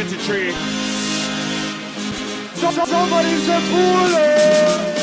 83. Somebody's a fool.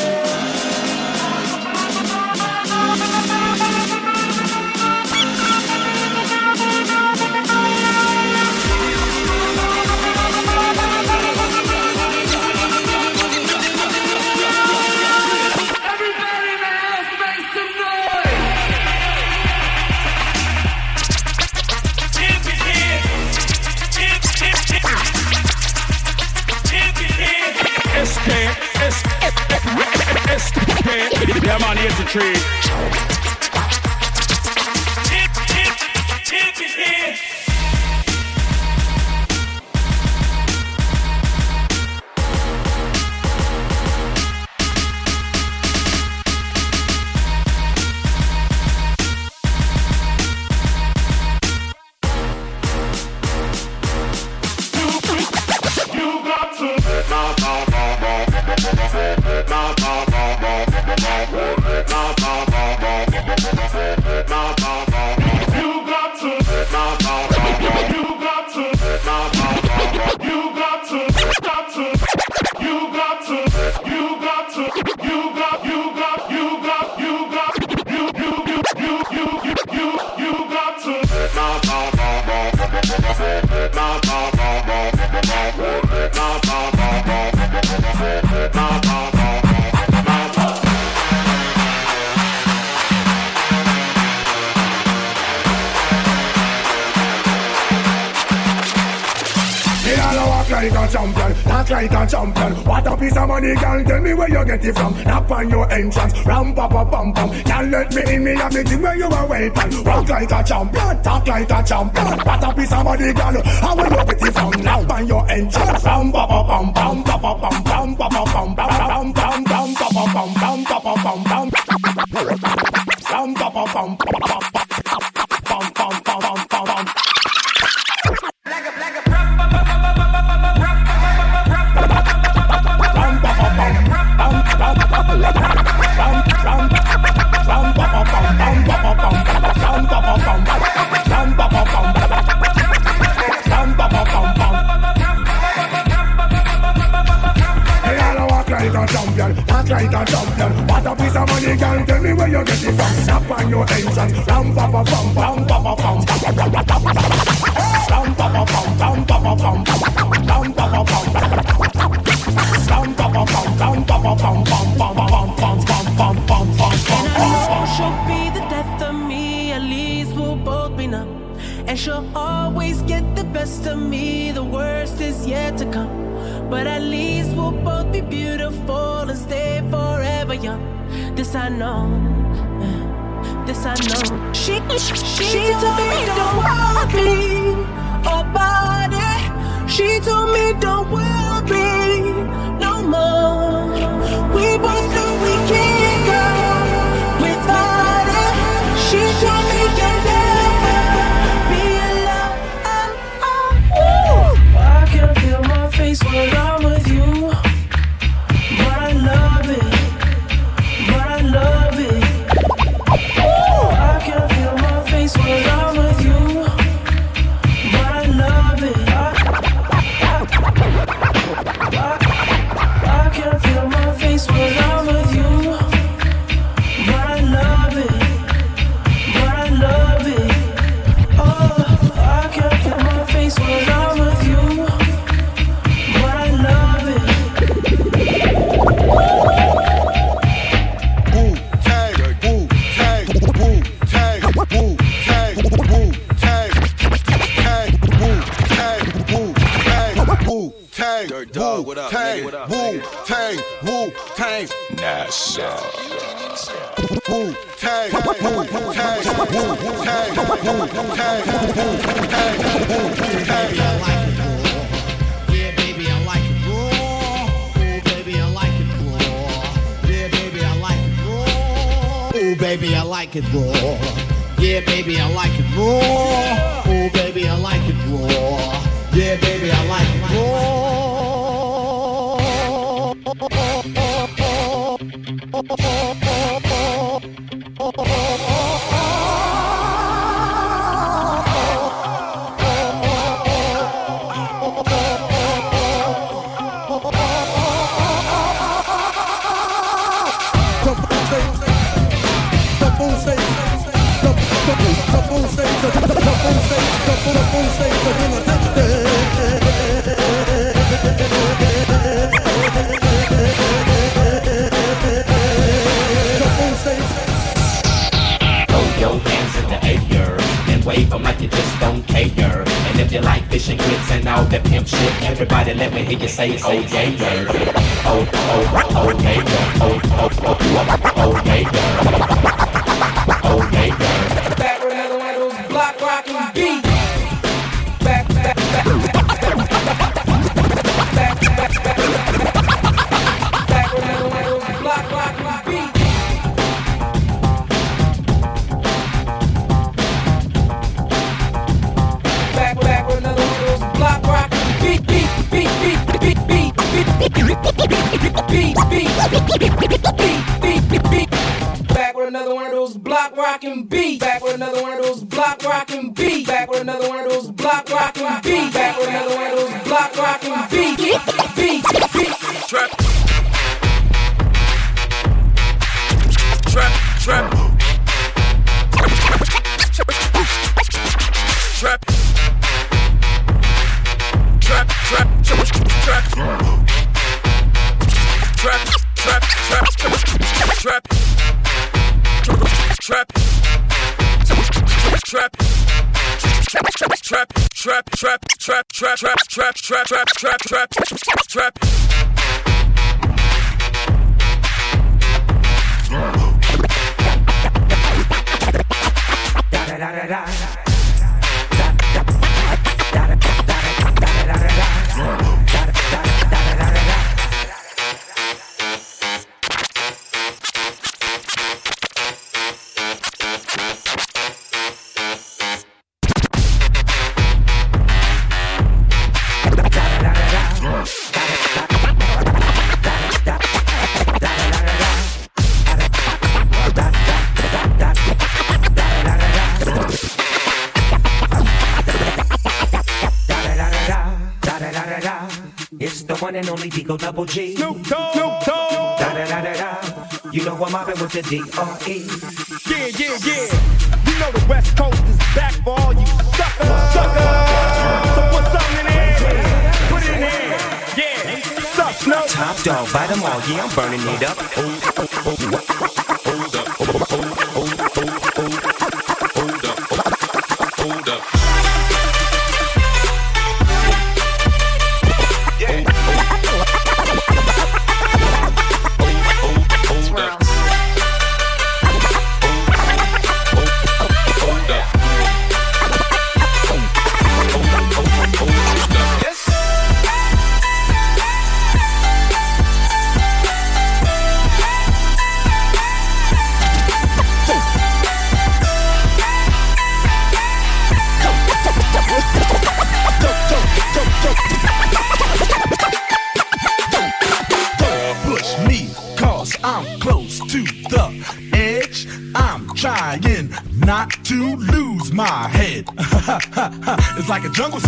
Yeah man, 83. Get it from. Knock on your entrance, ram pa pa pam pam. Can't let me in, me have me thing where you are waiting. Walk like a champion, talk like a champion. What a piece of money, girl. How where you get it from? Knock on your entrance, ram pa pa pam pam, pa pa pam pam, pa pa pam pam, pam pam pam, pa pa pam pam, pa pa pam pam. Ram pa pa pam, pa pa pam like a champion. What a piece of money, girl. Tell me where you get it from. Snap on your entrance, ram pa pa pam pam pa pa pam. Ram pa pa pam pam pa pa pam. Ram pa pa pam. Ram pa pa pam ram pa pa pam pam pam pam pam pam pam pam pam And I know she'll be the death of me, at least we'll both be numb. And she'll always get the best of me, the worst is yet to come. But at least we'll both be beautiful and young. This I know, this I know. She, she, she told me don't worry about oh, it. She told me don't worry no more. Baby, I like it raw. Yeah, baby, I like it raw. Oh, baby, I like it raw. Yeah, baby, I like it raw. 'Em like you just don't care. And if you like fish and grits and all that pimp shit, everybody let me hear you say, oh yeah, yeah. Oh, oh, oh, oh yeah. Oh, oh, oh, oh, oh yeah, yeah. Beat, beat, beat, beat. Back with another one of those block rockin' beats. Back with another one of those block rockin' beats. Back with another trap, trap, trap, trap, and only Digo Double G. Snoop Dogg. Snoop Dogg. Da da da da da. You know I'm mobbing with the D.R.E. Yeah, yeah, yeah. You know the West Coast is back for all you suckers. Suckers. So put something in there. Put it in there. Yeah. Suck, Snoop. Top dog, bite 'em all. Yeah, I'm burning it up. Hold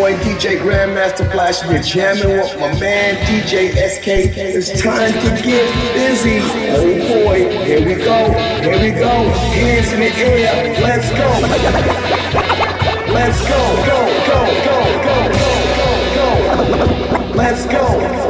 boy DJ Grandmaster Flash. we're jamming with my man DJ SK. It's time to get busy. Oh boy, here we go, here we go. Hands in the air, let's go. Let's go, go, go, go, go, go, go, go. Let's go.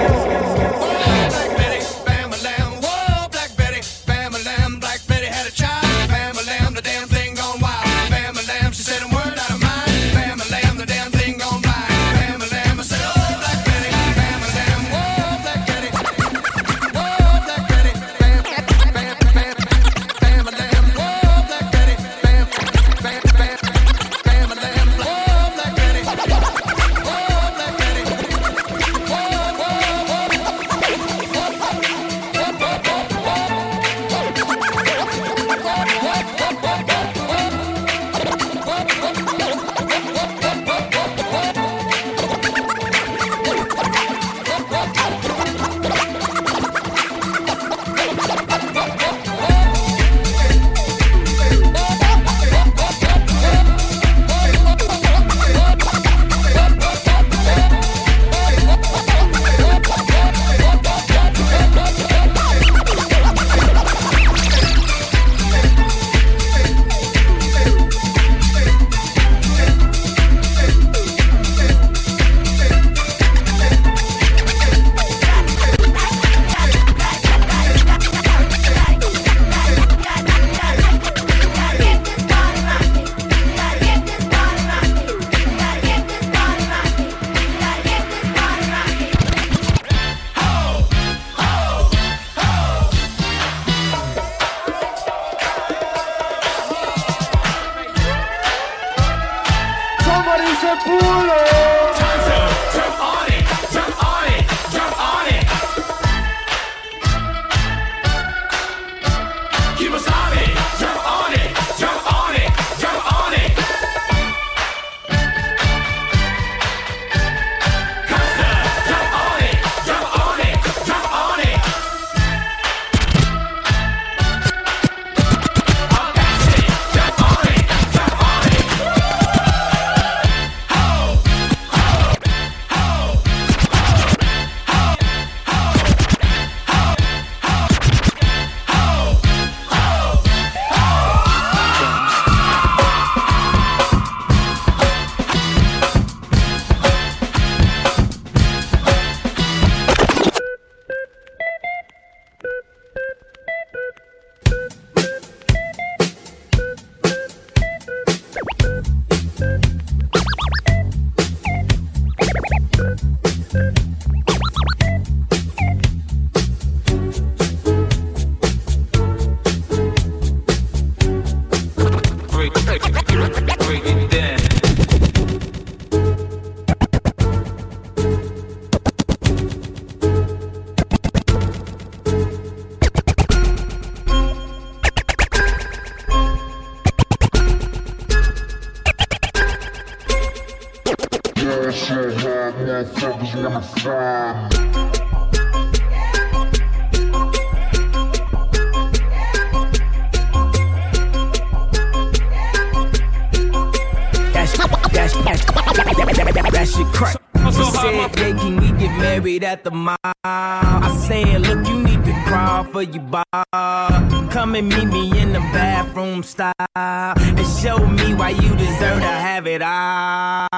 and meet me in the bathroom style and show me why you deserve to have it all.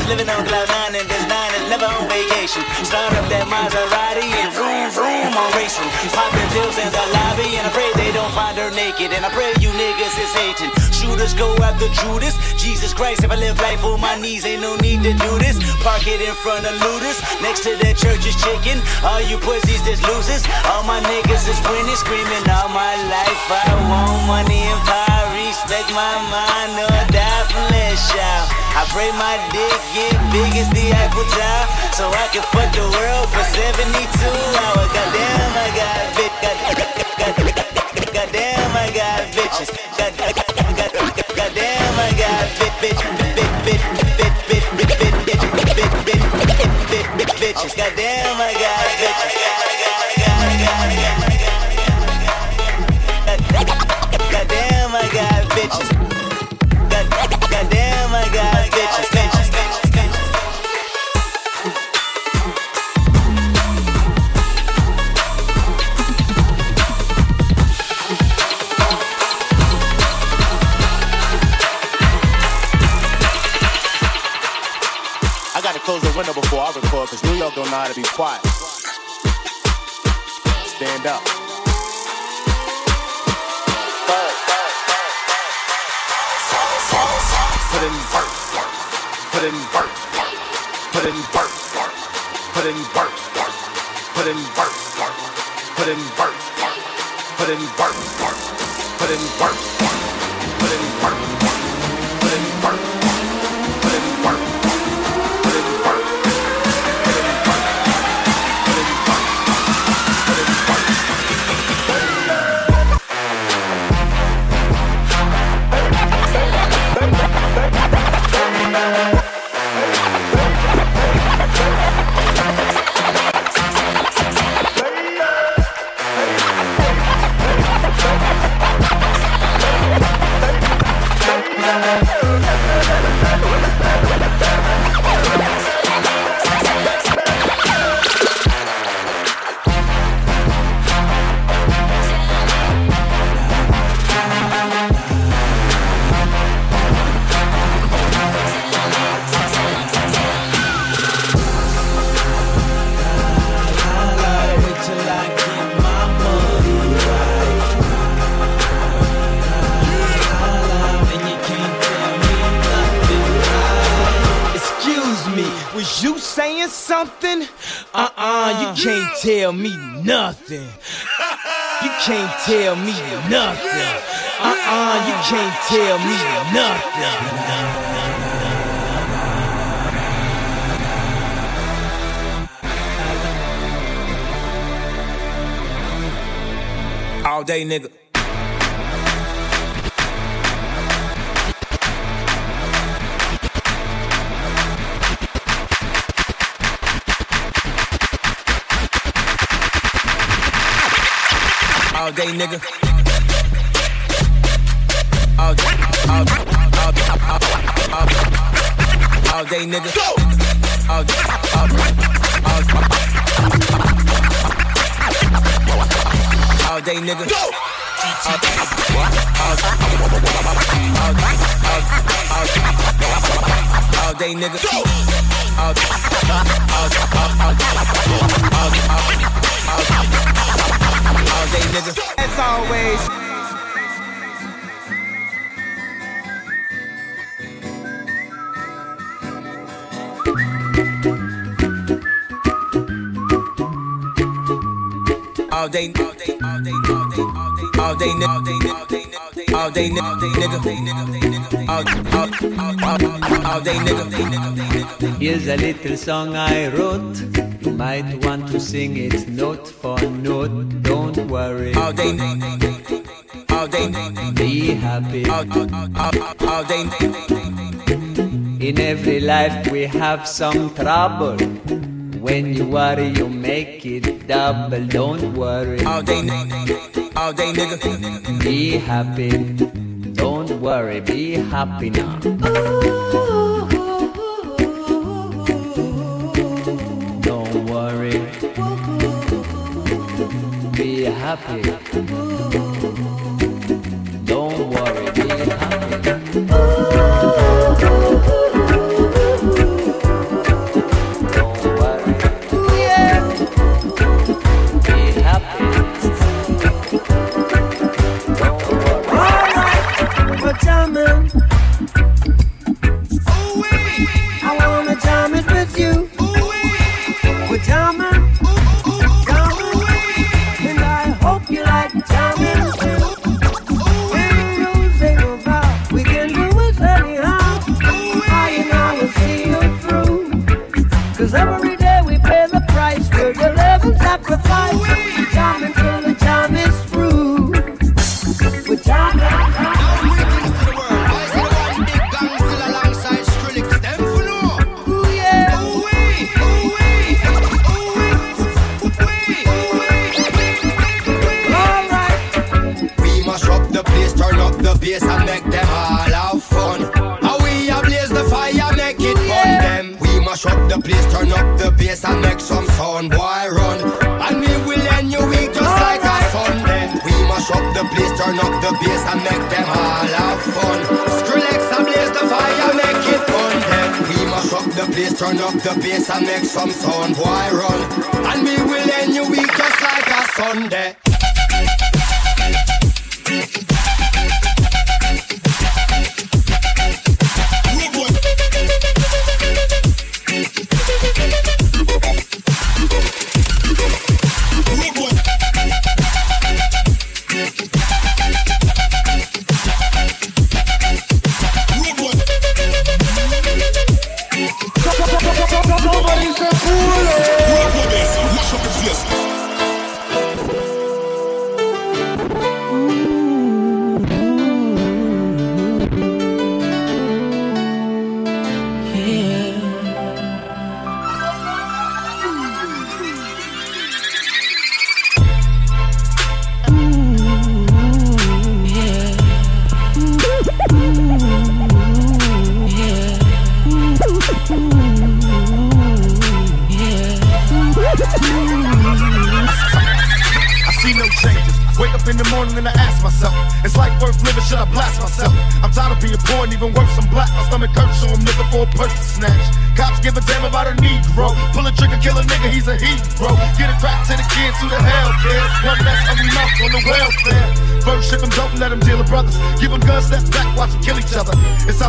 Is living on cloud nine and this nine is never on vacation. Start up that Maserati and vroom vroom on racing. Popping pills in the lobby and I pray they don't find her naked. And I pray you niggas is hating. Shooters go after Judas. Jesus Christ, if I live life on my knees, ain't no need to do this. Park it in front of looters. Next to that church is chicken. All you pussies is losers. All my niggas is winning, screaming all my life. I want money and power. Respect my mind or die from less shout. I pray my dick get big as the Eiffel Tower. So I can fuck the world for 72 hours. Goddamn, I got bitch. God, God, God, goddamn, I got bitches. God, God, God, goddamn, I got bitch, bitch, bitch, bitch, bitch, bitch, bitch, bitch, bitch, bitch, bitch, bitch, bitch, bitches. Goddamn, I got bitches. Don't know how to be quiet. Stand up. Put in work. Put in work. Put in work. Put in work. Put in work. Put in work. Put in work. Put in work. Put in work. Saying something? Uh-uh, you uh-uh. can't tell me nothing. You can't tell me nothing. Uh-uh, you can't tell me nothing. All day, nigga. all day, nigga. All day, all day, all day, all day, all day, nigga. Go. All day, all day, all day, all day, nigga. Go. All day, all day, all day, all day, nigga. All day, all day, all day, all day, all day, all day nigga. As always. all day, all day, all day, all day, all day, all day, all day, all day, all day, nigga, all day, nigga. Here's a little song I wrote. You might want to sing it note for note. Don't worry. All day, all day, be happy. All day. In every life we have some trouble. When you worry, you make it double. Don't worry. All day, all day, nigga. Be happy. Don't worry. Be happy now. Don't happy.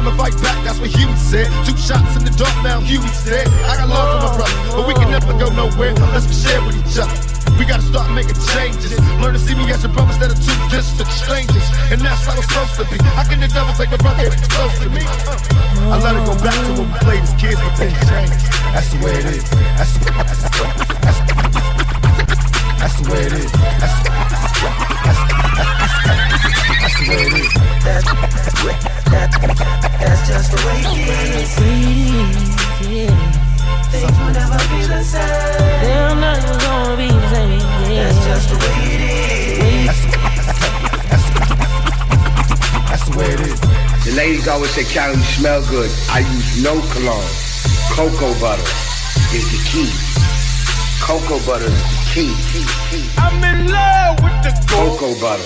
To fight back, that's what Huey said. Two shots in the dark, now Huey's dead. I got love for my brother, but we can never go nowhere unless we share with each other. We gotta start making changes. Learn to see me as a brother instead of two distant strangers. And that's how it's supposed to be. How can the devil take a brother if close to me? I let it go back to when we played as kids, but things change. That's the way it is. That's the, that's, that's, that's the way it is. That's, the way it is. that's, that's the way it is. That's just the way it is. Things will never be the same. They're not gonna be the same. Yeah. That's just the way it is. That's the way it is. The ladies always say, Karen, you smell good. I use no cologne. Cocoa butter is the key. Cocoa butter is the key. I'm in love with the gold. Cocoa butter.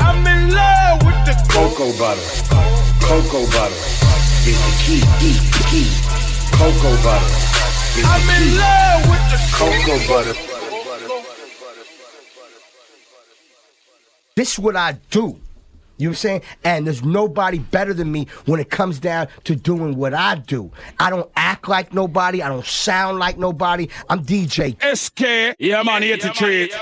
I'm in love with the gold. Cocoa butter. Cocoa butter is the key. Key. Key. Cocoa butter is I'm in love with the Cocoa butter. This is what I do. You know what I'm saying? And there's nobody better than me when it comes down to doing what I do. I don't act like nobody. I don't sound like nobody. I'm DJ. SK, yeah man, 83. Yeah,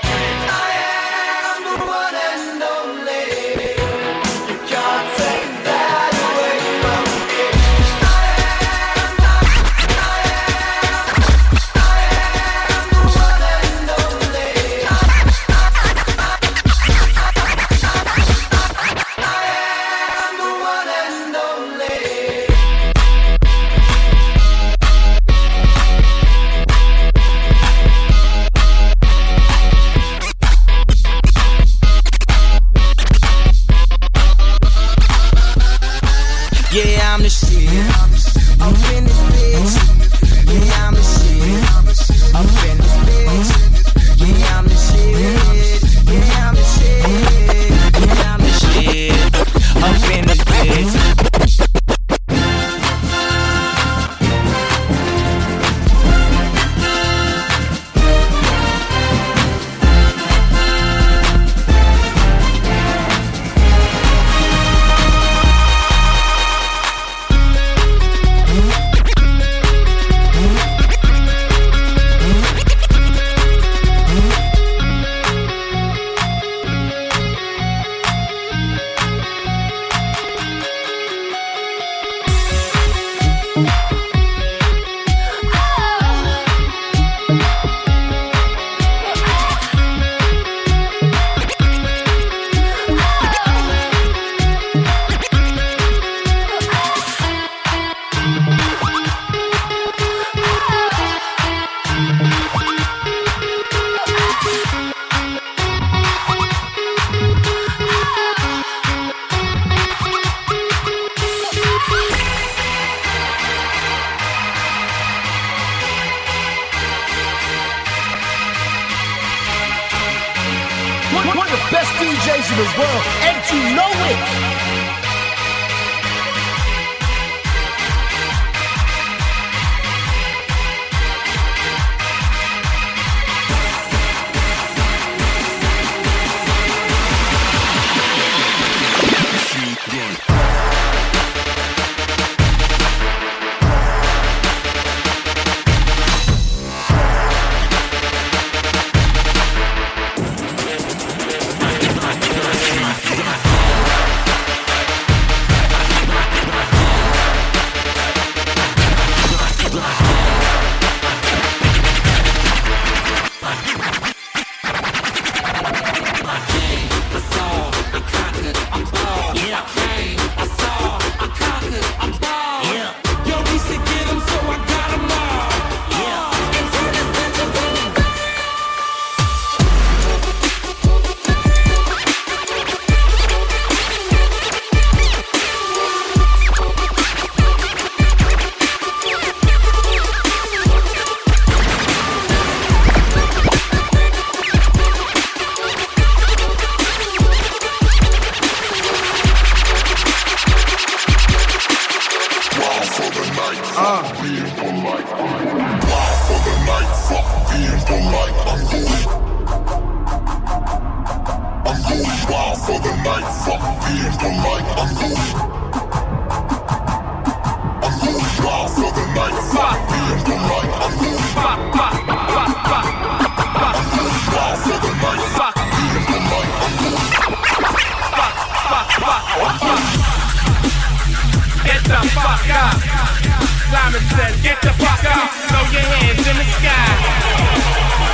Simon says, get the fuck up. Throw your hands in the sky.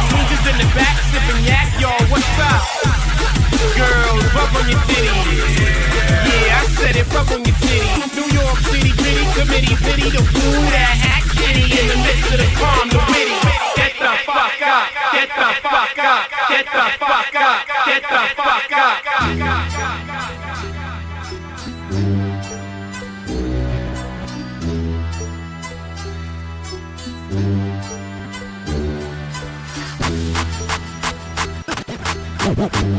Ninjas in the back sipping yak, y'all, what's up? Girls, rub on your titties. Yeah, I said it, rub on your titties. New York City, pity committee, pity the fool that act shitty in the midst of the calm, the witty. Get the fuck up, get the fuck up, get the fuck up, get the fuck up. Trap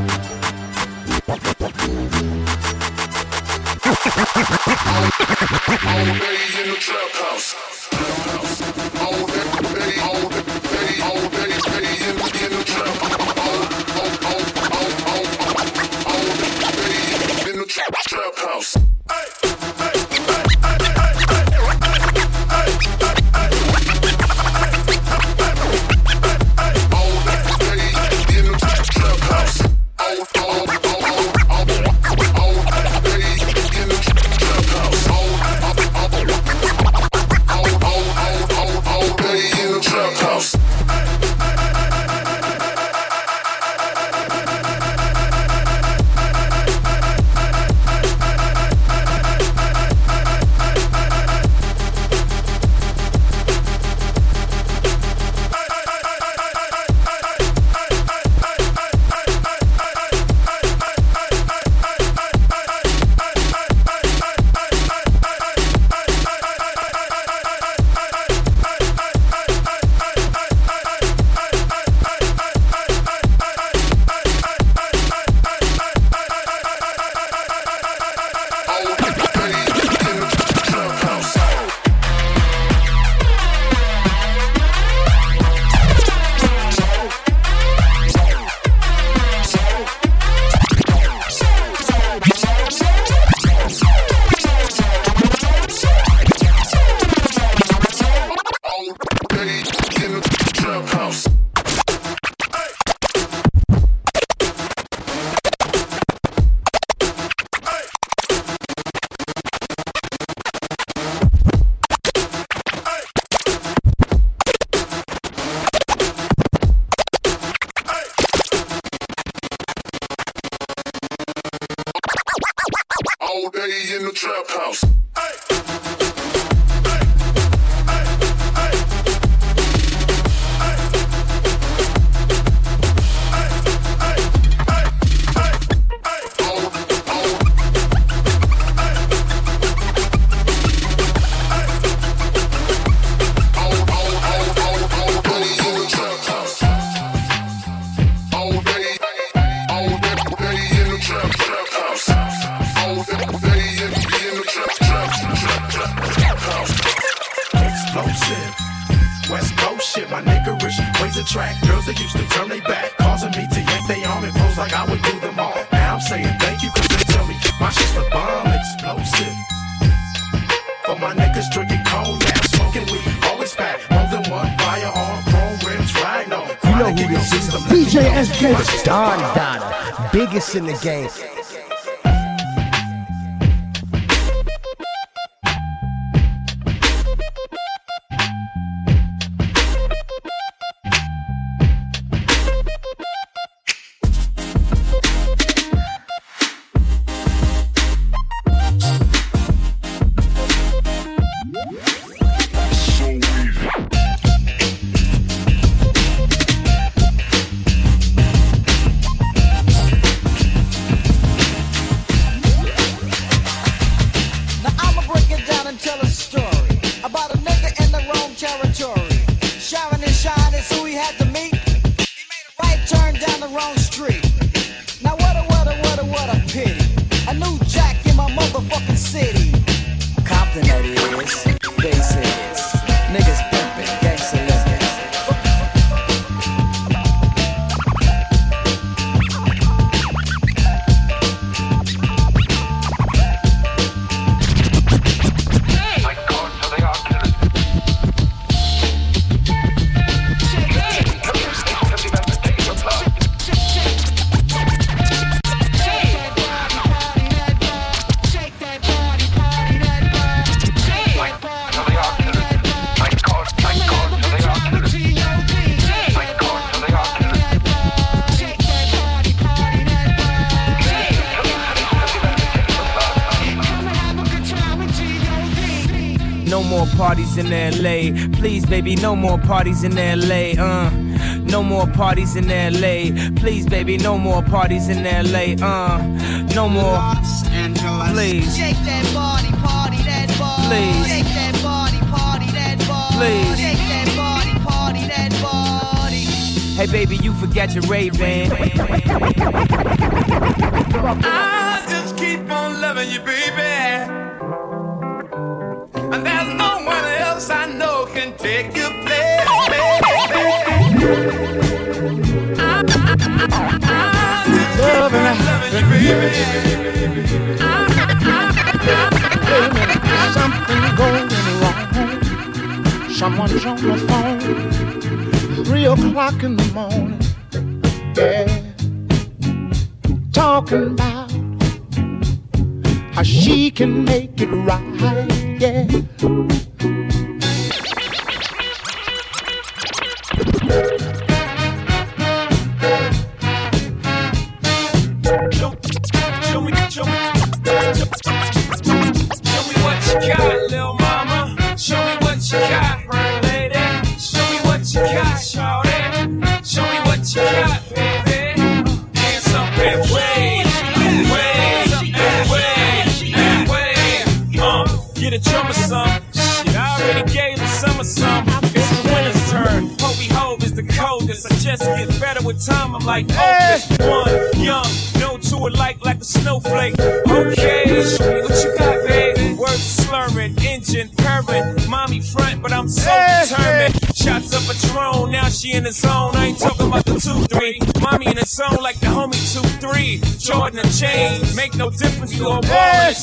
in the game. parties in LA. Please, baby, no more parties in LA. Uh, no more parties in LA. Please, baby, no more parties in LA. Uh, no more. Los Angeles. Please. Shake that body, party that body. Please. Shake that body, party that body. Please. Shake that body, party that body. Hey, baby, you forgot your Ray Ban. I just keep on loving you, baby. There's no one else I know can take your place. I'm, loving, loving baby. Something going wrong. Someone's on the phone. Three o'clock in the morning. Yeah. Talking about how she can make it right yeah. make no difference to a hey,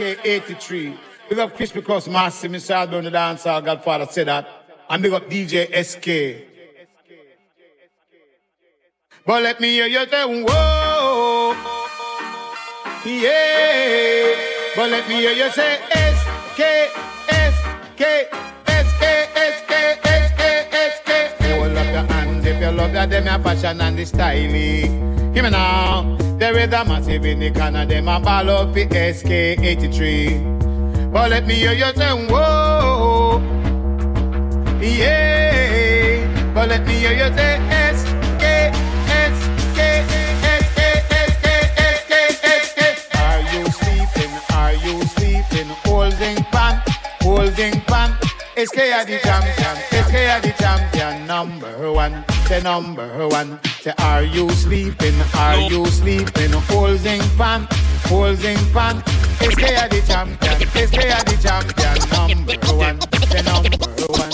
killer, SK83. Big up Chris because Master, Mr. Alburn, the dancer, Godfather said that. And big up DJ SK. But let me hear you say, whoa, yeah. But let me hear you say, SK, SK, SK, SK, SK, SK. Hold up your hands if you love that, them your fashion and the style. Hear me now. There is a massive in the corner, them a ball up the SK83. But let me hear you say, whoa, yeah. But let me hear you say, SK, pan. SK are the champion, SK are the champion, number one, the number one. Say, are you sleeping? Are you sleeping? Holding pan, holding pan. SK are the champion, SK are the champion, number one, the number one.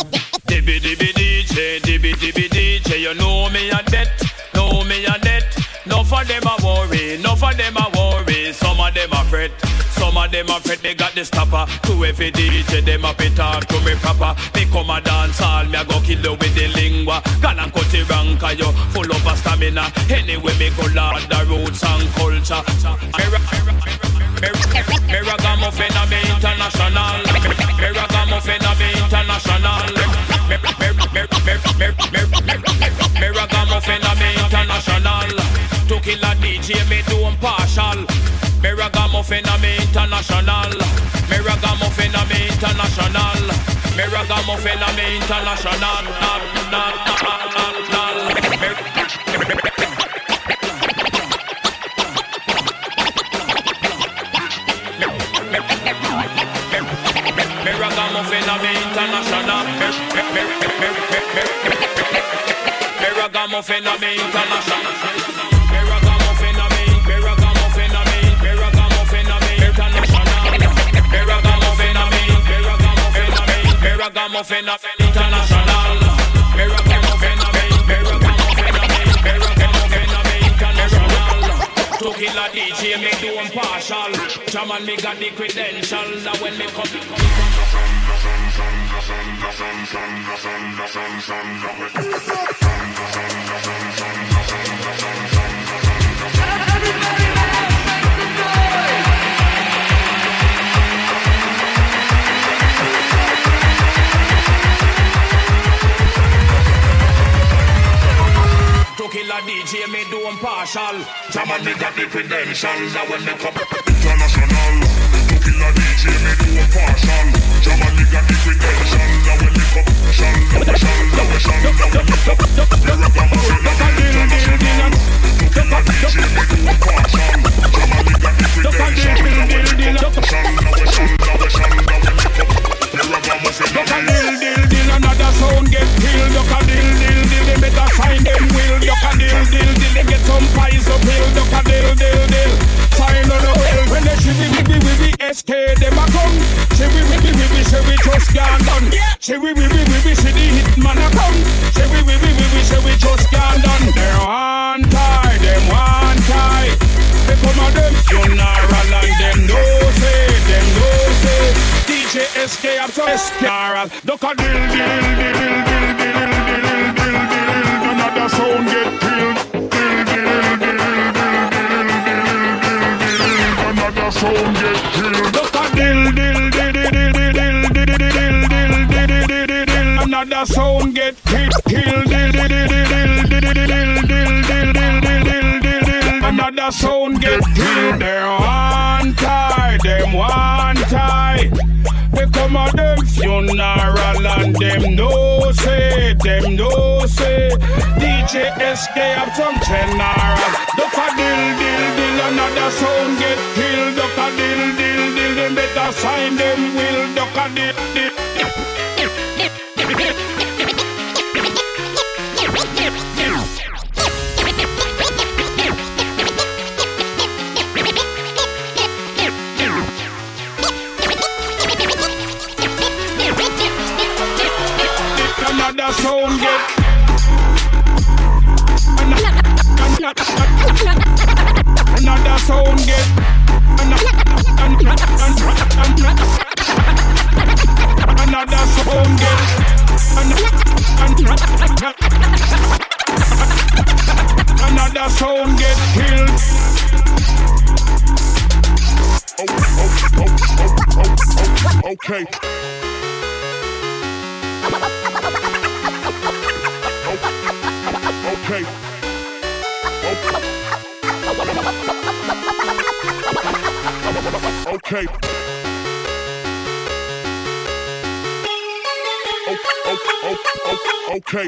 Dibby dibby DJ, dibby dibby DJ, you know me a debt, know me a debt. No for them a worry, no for them a worry. Some of them a fret, some of them a fret. They got the stopper to every DJ. Them a be talk to me proper. Me come a dance all, me a go kill you with the lingua. Gal and cut it 'cause you full of a stamina. Anyway me go lord the roots and culture. Me ragamuffin a me international. Me ragamuffin a me international. Me me me me me me me ragamuffin a me international. To kill a DJ me do partial. Me ragamuffin a me international. ragamuffin I'm international. Not. Me I'm international. Me I'm international. International. Me ragamuffin a me, me ragamuffin a me international. To kill a DJ, me do impartial. Jaman, me got the credentials. That when me come. To kill a DJ, me do impartial. Jaman, me got the credentials. That when me come international. To kill a DJ, me do impartial. Jaman, me got the credentials. That when me come shall, shall, shall, shall, Me rock a machine, I'm international. To kill a DJ, me do impartial. Jaman, me got the credentials. That when me come shall, shall, shall, shall, Me rock a machine, I'm. Another sound get killed, duck a dill, dill, dill, they better find them will, duck a dill, dill, dill, they get some pies up hill, duck a dill, dill, dill. Find on the well when they shivy, wibby, wibby, SK, them a come. Shivy, wibby, wibby, we just gone done. Shivy, wibby, wibby, say the hitman a come. Shivy, wibby, wibby, we just gone done. They want tie, them want tie. They come them funeral and them no say, them no say. DJ SK, I'm so SK, duck a dill, dill, dill, dill, dill, dill, dill, dill, dill, dill. Another sound get killed. Dill, dill, dill, dill, another sound get killed. Duck a dill, dill, dill, dill, dill, dill, dill, dill, dill, dill, dill, dill, dill, dill. Another sound get killed. Dill, dill, dill, dill, dill, dill, dill, dill, dill, dill, dill, dill, dill, dill. Another sound get killed. They want tie, them want tie. Come a them funeral and them no say, them no say. DJ SK up some general. Duck a dill, dill, dill, another sound get killed. Duck a dill, dill, dill, them better sign them will. Duck a dill, dill. another sound get. Another sound get. Another sound get killed. Okay. Okay. Okay. Okay. Okay,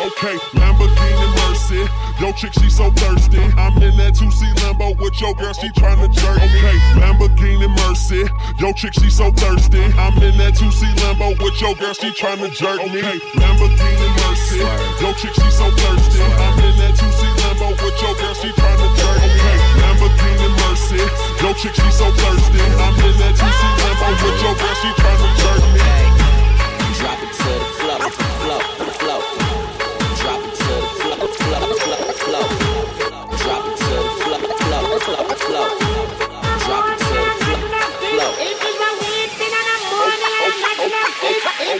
Okay. Lamborghini Mercy. Yo, chick, she so thirsty. I'm in that 2C Lambo with your girl, she tryna jerk. Okay, Lamborghini Mercy. Yo, chick, she so thirsty. I'm in that 2C Lambo with your girl, she tryna jerk me. Lamborghini Mercy. Yo, chick, she so thirsty. I'm in that 2C Lambo with your girl, she tryna jerk me. Lamborghini Mercy. Yo, chick, she so thirsty. I'm in that 2C Lambo with your girl, she tryna jerk me. Drop it to the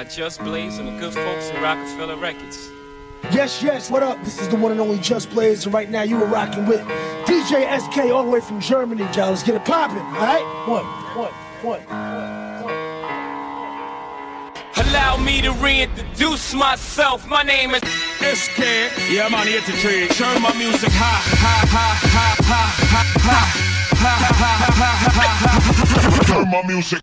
By Just Blaze and the good folks at Roc-A-Fella Records. Yes, yes, what up? This is the one and only Just Blaze, and right now you are rocking with DJ SK all the way from Germany, y'all. Let's get it poppin', alright? What? What? What? Allow me to reintroduce myself. My name is SK. Yeah, man, here to trade. Turn my music high, high, high, high, high, high, high. Turn my music.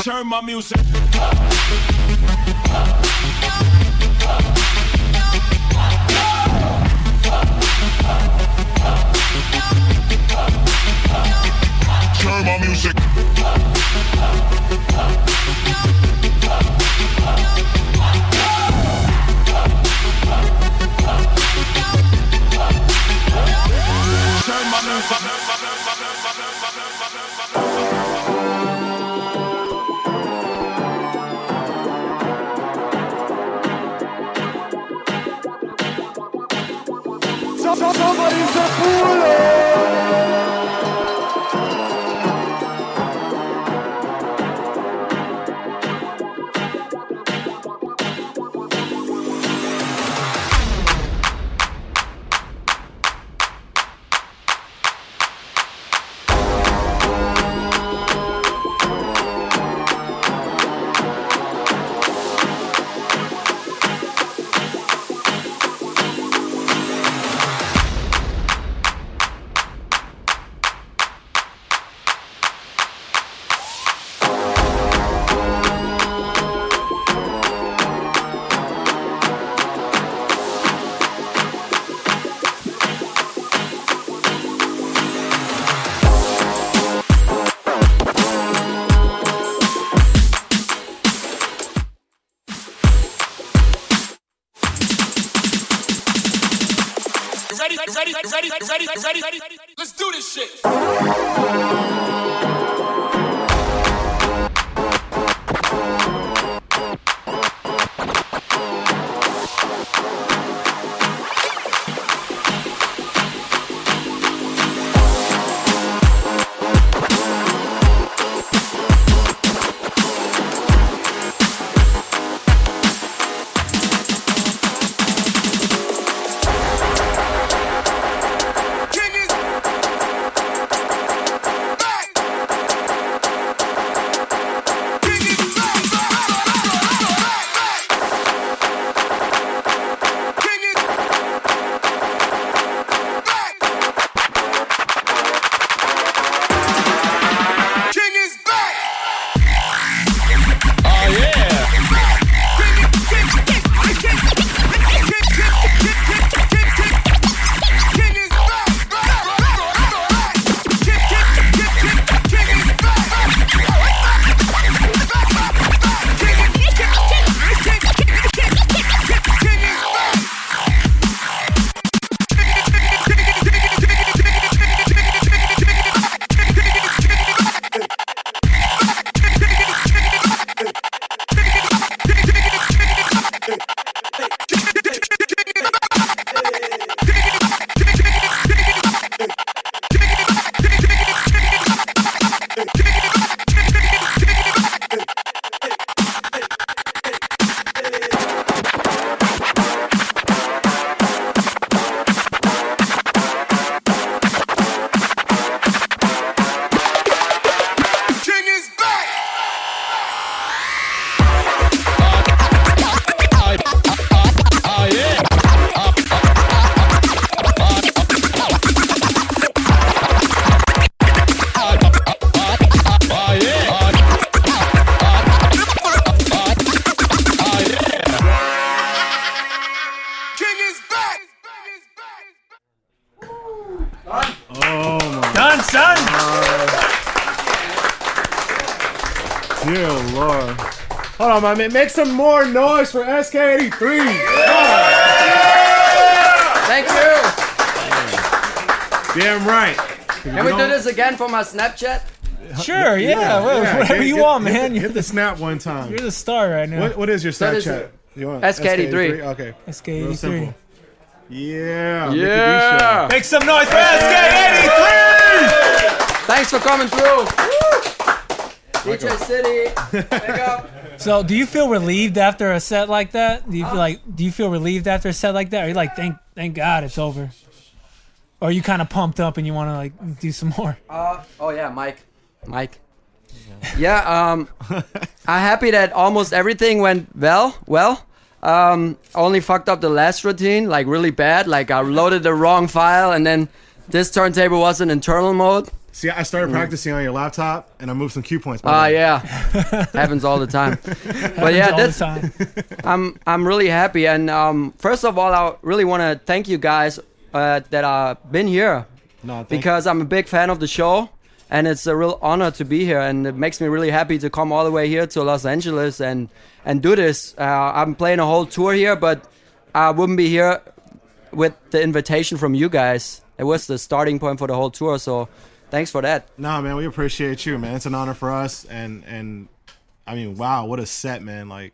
Turn my music. Turn my music. Ooh. Hold on, my man. Make some more noise for SK83. Thank you. Damn right. Can we do this again for my Snapchat? Sure, yeah, wha- whatever get- you get- want, hit- man. Hit, the snap one time. You're the star right now. What, what is your Snapchat? it. You want SK83. Okay. SK83. Real simple. Yeah. Yeah. Make some noise for SK83! Thanks for coming through. DJ City. Big up. So, do you feel relieved after a set like that? Do you feel like do you feel relieved after a set like that? Or are you like, thank thank God it's over? Or are you kind of pumped up and you want to like do some more? Uh, oh yeah, Mike. Mike. Yeah, um, I'm happy that almost everything went well. Well, um, only fucked up the last routine, like really bad. Like I loaded the wrong file, and then this turntable was in internal mode. See, I started Mm. practicing on your laptop, and I moved some cue points. Ah, yeah, happens all the time. but yeah, all the that's time. I'm I'm really happy, and um, first of all, I really want to thank you guys uh, that have been here No, thank because I'm a big fan of the show, and it's a real honor to be here, and it makes me really happy to come all the way here to Los Angeles and and do this. Uh, I'm playing a whole tour here, but I wouldn't be here with the invitation from you guys. It was the starting point for the whole tour, so thanks for that. No, man, we appreciate you, man. It's an honor for us, and and I mean, wow, what a set, man! Like,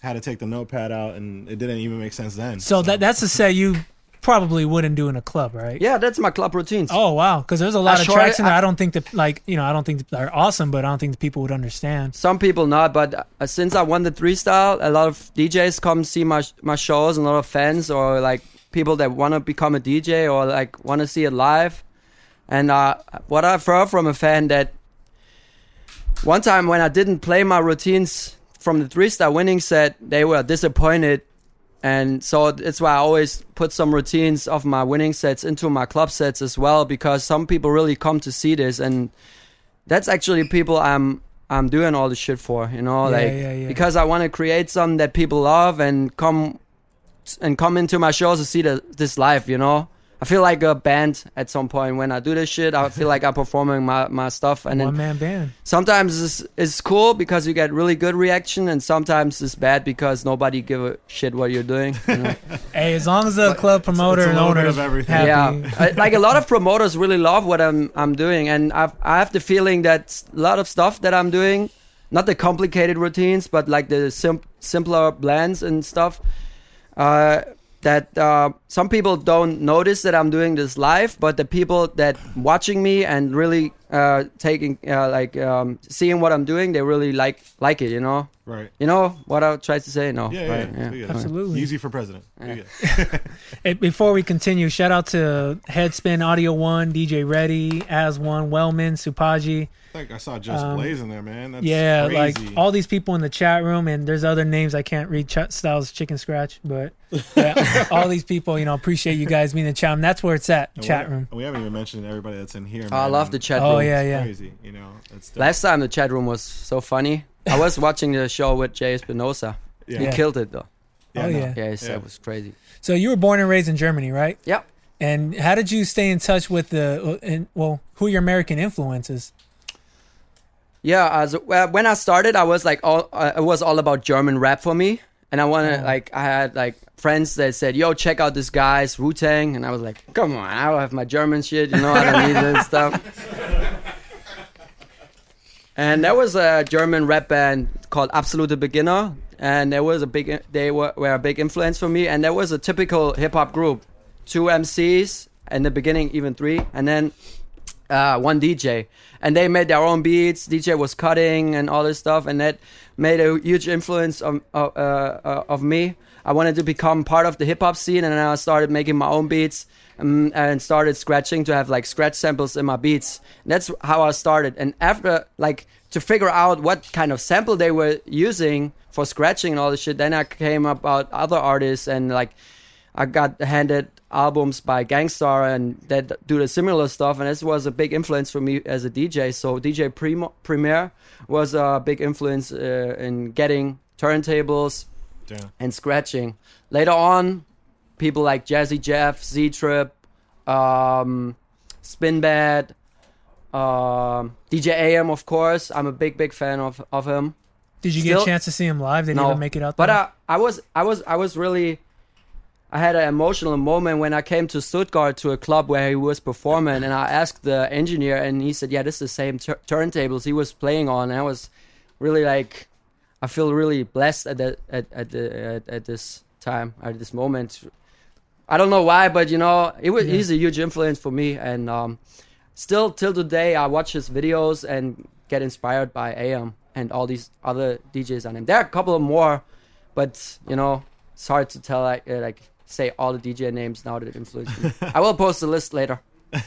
had to take the notepad out, and it didn't even make sense then. So that that's a set you probably wouldn't do in a club, right? Yeah, that's my club routines. Oh wow, because there's a lot I of sure- tracks in there. I- I, don't think that like you know I don't think that are awesome, but I don't think the people would understand. Some people not, but uh, since I won the three style, a lot of DJs come see my my shows, and a lot of fans or like people that want to become a DJ or like want to see it live. And uh, what I've heard from a fan that one time when I didn't play my routines from the three star winning set, they were disappointed. And so that's why I always put some routines of my winning sets into my club sets as well, because some people really come to see this, and that's actually people I'm I'm doing all the shit for, you know, Yeah, like yeah, yeah. because I want to create something that people love and come and come into my shows to see the, this live, you know. I feel like a band at some point when I do this shit. I feel like I'm performing my, my stuff, and One then man band. sometimes it's, it's cool because you get really good reaction, and sometimes it's bad because nobody give a shit what you're doing. you know? Hey, as long as the club promoter it's a and little owner of everything. happy. Yeah, I, like a lot of promoters really love what I'm I'm doing, and I've, I have the feeling that a lot of stuff that I'm doing, not the complicated routines, but like the sim- simpler blends and stuff, uh, that uh, some people don't notice that I'm doing this live, but the people that watching me and really uh, taking uh, like um, seeing what I'm doing, they really like like it, you know. Right. You know what I tried to say? No. Yeah, right, yeah, yeah. Absolutely. Easy for president. Yeah. Yeah. Hey, before we continue, shout out to Headspin Audio One, DJ Ready, As One, Wellman, Supaji. I think I saw Just Um, Blaze in there, man. That's yeah, crazy. like all these people in the chat room, and there's other names I can't read. Ch- Styles Chicken Scratch, but yeah, all these people, you know, appreciate you guys being in the chat room. That's where it's at, And chat we, room. We haven't even mentioned everybody that's in here. Oh, I love the chat Oh, room. Yeah, it's yeah. Crazy, you know. It's. Last time the chat room was so funny. I was watching the show with Jay Espinosa. Yeah. He Yeah. killed it though. oh no. yeah. Yeah, he Yeah. it was crazy. So you were born and raised in Germany, right? Yep. And how did you stay in touch with the? uh, And well, who are your American influences? Yeah, as well, when I started, I was like, all uh, it was all about German rap for me, and I wanted Oh. like I had like friends that said, "Yo, check out this guy's Wu Tang," and I was like, "Come on, I don't have my German shit, you know, I don't need this stuff." And there was a German rap band called Absolute Beginner, and there was a big they were, were a big influence for me, and there was a typical hip hop group, two MCs in the beginning, even three, and then uh, one DJ, and they made their own beats. DJ was cutting and all this stuff, and that made a huge influence of of, uh, uh, of me. I wanted to become part of the hip hop scene, and I started making my own beats um, and started scratching to have like scratch samples in my beats. That's how I started. And after like to figure out what kind of sample they were using for scratching and all this shit, then I came about other artists and like I got handed albums by Gang Starr and that do the similar stuff, and this was a big influence for me as a DJ. So DJ Primo, Premier was a big influence uh, in getting turntables Damn. and scratching. Later on, people like Jazzy Jeff, Z Trip, um, Spinbad, um, DJ AM, of course. I'm a big, big fan of of him. Did you get a chance to see him live? They never make it out. But there? uh, I was, I was, I was really. I had an emotional moment when I came to Stuttgart to a club where he was performing, and I asked the engineer, and he said, "Yeah, this is the same tur- turntables he was playing on." And I was really like, I feel really blessed at that at at, the, at at this time at this moment. I don't know why, but you know, it was, he's a huge influence for me, and um, still till today, I watch his videos and get inspired by AM and all these other DJs on him. There are a couple of more, but you know, it's hard to tell like uh, like say all the DJ names now that influence me. I will post a list later.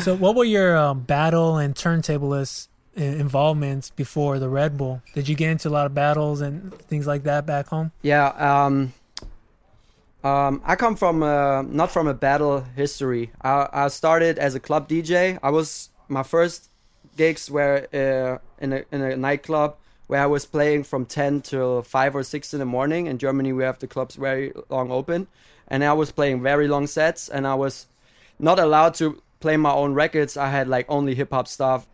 so, what were your um, battle and turntablist uh, involvements before the Red Bull? Did you get into a lot of battles and things like that back home? Yeah, um, um, I come from uh, not from a battle history. I, I started as a club DJ. I was my first gigs were uh, in a in a nightclub where I was playing from ten till five or six in the morning. In Germany, we have the clubs very long open, and I was playing very long sets, and I was not allowed to play my own records. I had like only hip hop stuff,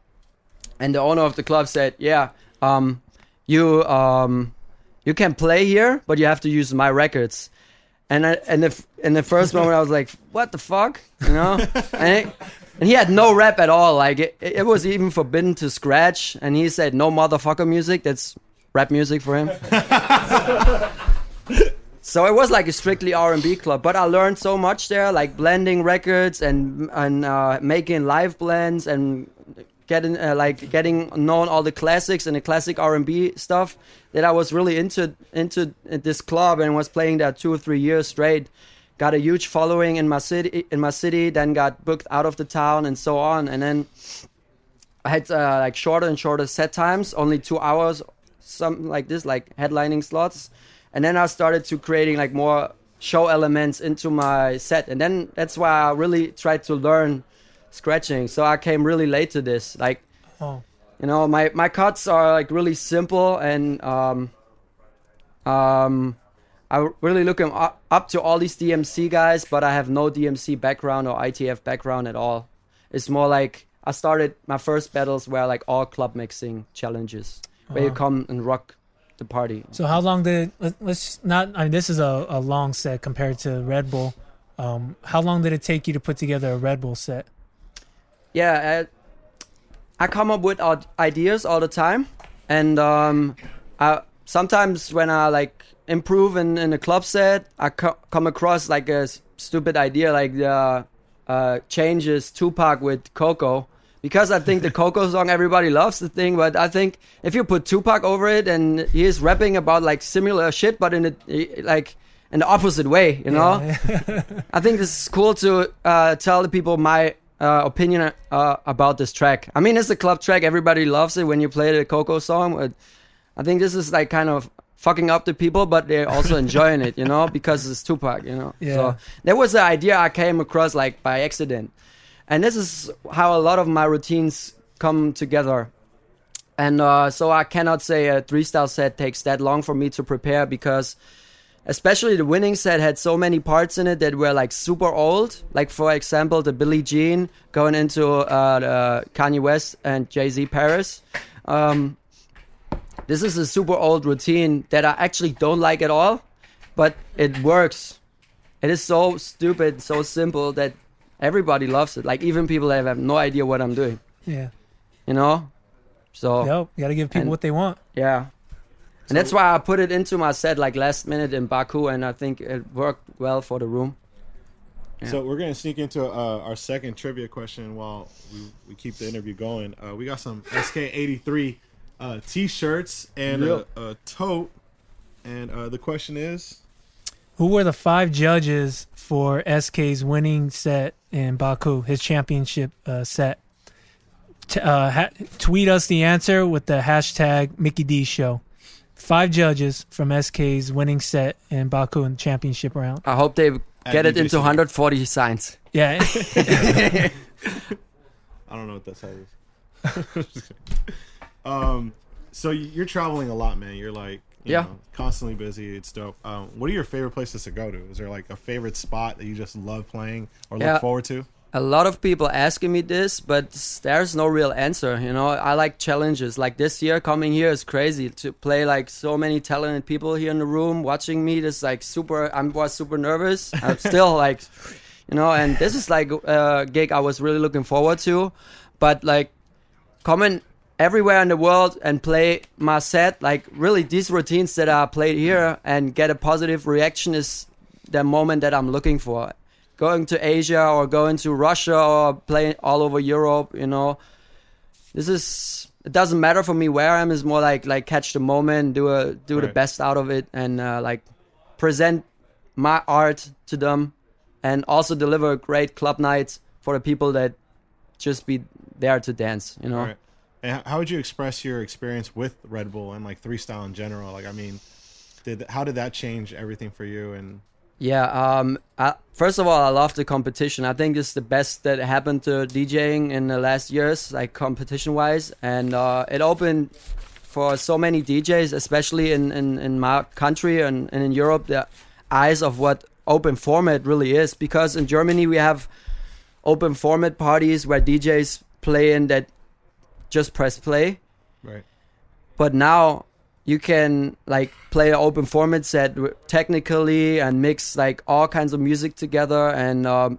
and the owner of the club said, "Yeah, um, you um, you can play here, but you have to use my records." And I, and the in the first moment, I was like, "What the fuck?" You know, and, it, and he had no rap at all. Like it, it was even forbidden to scratch, and he said, "No motherfucker music." That's rap music for him. so it was like a strictly R&B club, but I learned so much there, like blending records and and uh, making live blends and getting uh, like getting known all the classics and the classic R&B stuff that I was really into into this club and was playing there two or three years straight. Got a huge following in my city in my city, then got booked out of the town and so on, and then I had uh, like shorter and shorter set times, only two hours, something like this, like headlining slots, and then I started to creating like more show elements into my set, and then that's why I really tried to learn scratching. So I came really late to this, like Oh. you know my my cuts are like really simple and um um I'm really looking up, up to all these DMC guys, but I have no DMC background or ITF background at all. It's more like I started my first battles were like all club mixing challenges, where you Uh-huh. come and rock the party. So how long did let, let's not? I mean, this is a, a long set compared to Red Bull. Um, how long did it take you to put together a Red Bull set? yeah I, I come up with ideas all the time and um I, sometimes when i like improve in, in a club set i co- come across like a s- stupid idea like the uh changes tupac with coco because i think the coco song everybody loves the thing but i think if you put tupac over it and he is rapping about like similar shit but in a like in the opposite way you know I think this is cool to uh, tell the people my uh, opinion uh, about this track. I mean, it's a club track. Everybody loves it when you play the Coco song. But I think this is like kind of fucking up the people, but they're also enjoying it, you know, because it's Tupac, you know. Yeah. So that was the idea I came across like by accident, and this is how a lot of my routines come together. And uh, so I cannot say a three style set takes that long for me to prepare because especially the winning set had so many parts in it that were like super old. Like for example, the Billie Jean going into uh, the Kanye West and Jay Z Paris. Um, this is a super old routine that I actually don't like at all, but it works. It is so stupid, so simple that everybody loves it. Like even people that have no idea what I'm doing. Yeah. You know. So Yep, you gotta give people and- what they want. yeah. And that's why I put it into my set like last minute in Baku, and I think it worked well for the room. So we're gonna sneak into uh, our second trivia question while we, we keep the interview going. Uh, we got some SK83 uh, t-shirts and Yep. a, a tote, and uh, the question is, Who were the five judges for SK's winning set in Baku, his championship uh, set? T- uh, ha- tweet us the answer with the hashtag Mickey D Show. Five judges from SK's winning set in Baku in the championship round. I hope they get it into 140 signs. Yeah. I don't know what that says. um, so you're traveling a lot, man. You're like, you Yeah. know, constantly busy. It's dope. Um, what are your favorite places to go to? Is there like a favorite spot that you just love playing or Yeah. look forward to? A lot of people asking me this, but there's no real answer. You know, I like challenges. Like this year, coming here is crazy to play like so many talented people here in the room watching me. This like super. I was super nervous. I'm still like, you know, and this is like a gig I was really looking forward to. But like, coming everywhere in the world and play my set, like really these routines that are played here and get a positive reaction is the moment that I'm looking for. Going to Asia or going to Russia or playing all over Europe, you know, this is it doesn't matter for me where I am. It's more like like catch the moment, do a do the best out of it, and uh, like present my art to them, and also deliver great club nights for the people that just be there to dance. You know. Right. And how would you express your experience with Red Bull and like three style in general? Like, I mean, did how did that change everything for you? And Yeah. Um. I, first of all, I love the competition. I think it's the best that happened to DJing in the last years, like competition wise, and uh, it opened for so many DJs, especially in in, in my country and, and in Europe, the eyes of what open format really is. Because in Germany we have open format parties where DJs play in that just press play. Right. but now you can like play an open format set technically and mix like all kinds of music together and um,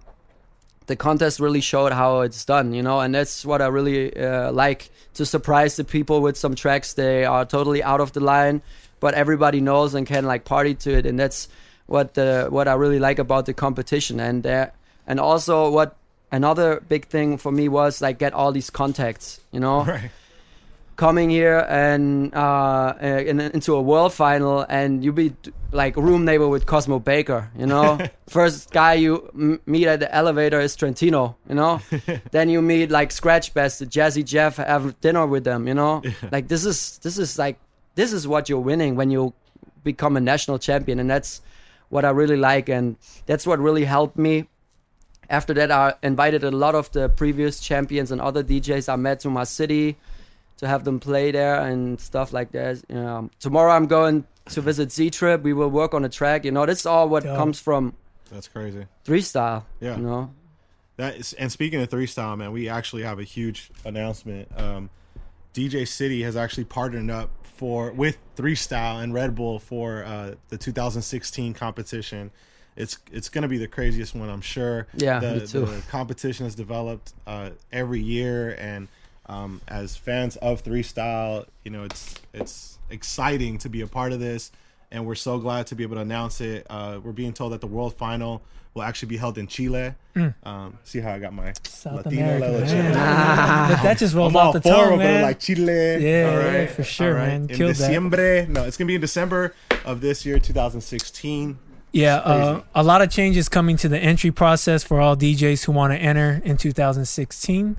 the contest really showed how it's done you know? And that's what i really uh, like to surprise the people with some tracks. They are totally out of the line but everybody knows and can like party to it. And that's what the what i really like about the competition. And uh, and also what another big thing for me was like get all these contacts you know Right. coming here and uh, uh, in, into a world final and you be like room neighbor with Cosmo Baker, you know. First guy you m- meet at the elevator is Trentino, you know. then you meet like Skratch Bastid, Jazzy Jeff, have dinner with them, you know. Like this is this is like this is what you're winning when you become a national champion, and that's what I really like, and that's what really helped me after that, I invited a lot of the previous champions and other DJs I met to my city to have them play there and stuff like that. You know, tomorrow I'm going to visit Z Trip. We will work on a track. You know, this is all what Dope. comes from That's crazy. three style. Yeah. You know. That is, and speaking of three style, man, we actually have a huge announcement. Um, DJ City has actually partnered up for with three style and Red Bull for uh, the 2016 competition. It's it's going to be the craziest one, I'm sure. Yeah, the, me too. the competition is developed uh, every year, and um, as fans of three style, you know, it's it's exciting to be a part of this, and we're so glad to be able to announce it. Uh, we're being told that the world final will actually be held in Chile. Mm. Um, see how I got my South Latino America, level. Chile. That- that just rolls I'm off the tongue, it, but man. Like Chile. Yeah, all yeah, for sure, all right. man. In Killed that. No, it's gonna be in December of this year, 2016. Yeah, uh, a lot of changes coming to the entry process for all DJs who want to enter in 2016.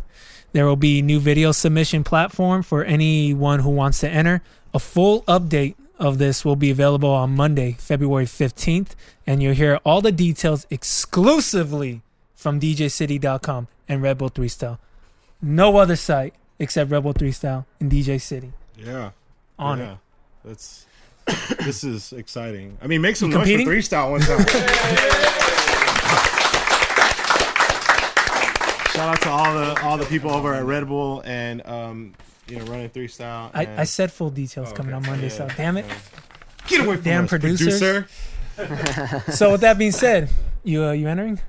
There will be new video submission platform for anyone who wants to enter. A full update of this will be available on Monday, February 15th, and you'll hear all the details exclusively from DJCity.com and Red Bull 3 Style. No other site except Red Bull 3 Style and DJ City. Yeah. On yeah. it. That's this is exciting. I mean, make some You noise for competing? three style one time. Shout out to all the all the people over at Red Bull and um, you know, running three style. I, and- I said full details Oh, coming okay. on Monday, Yeah, so damn it. Get away from damn us, producers. producer. so with that being said, you uh, you entering?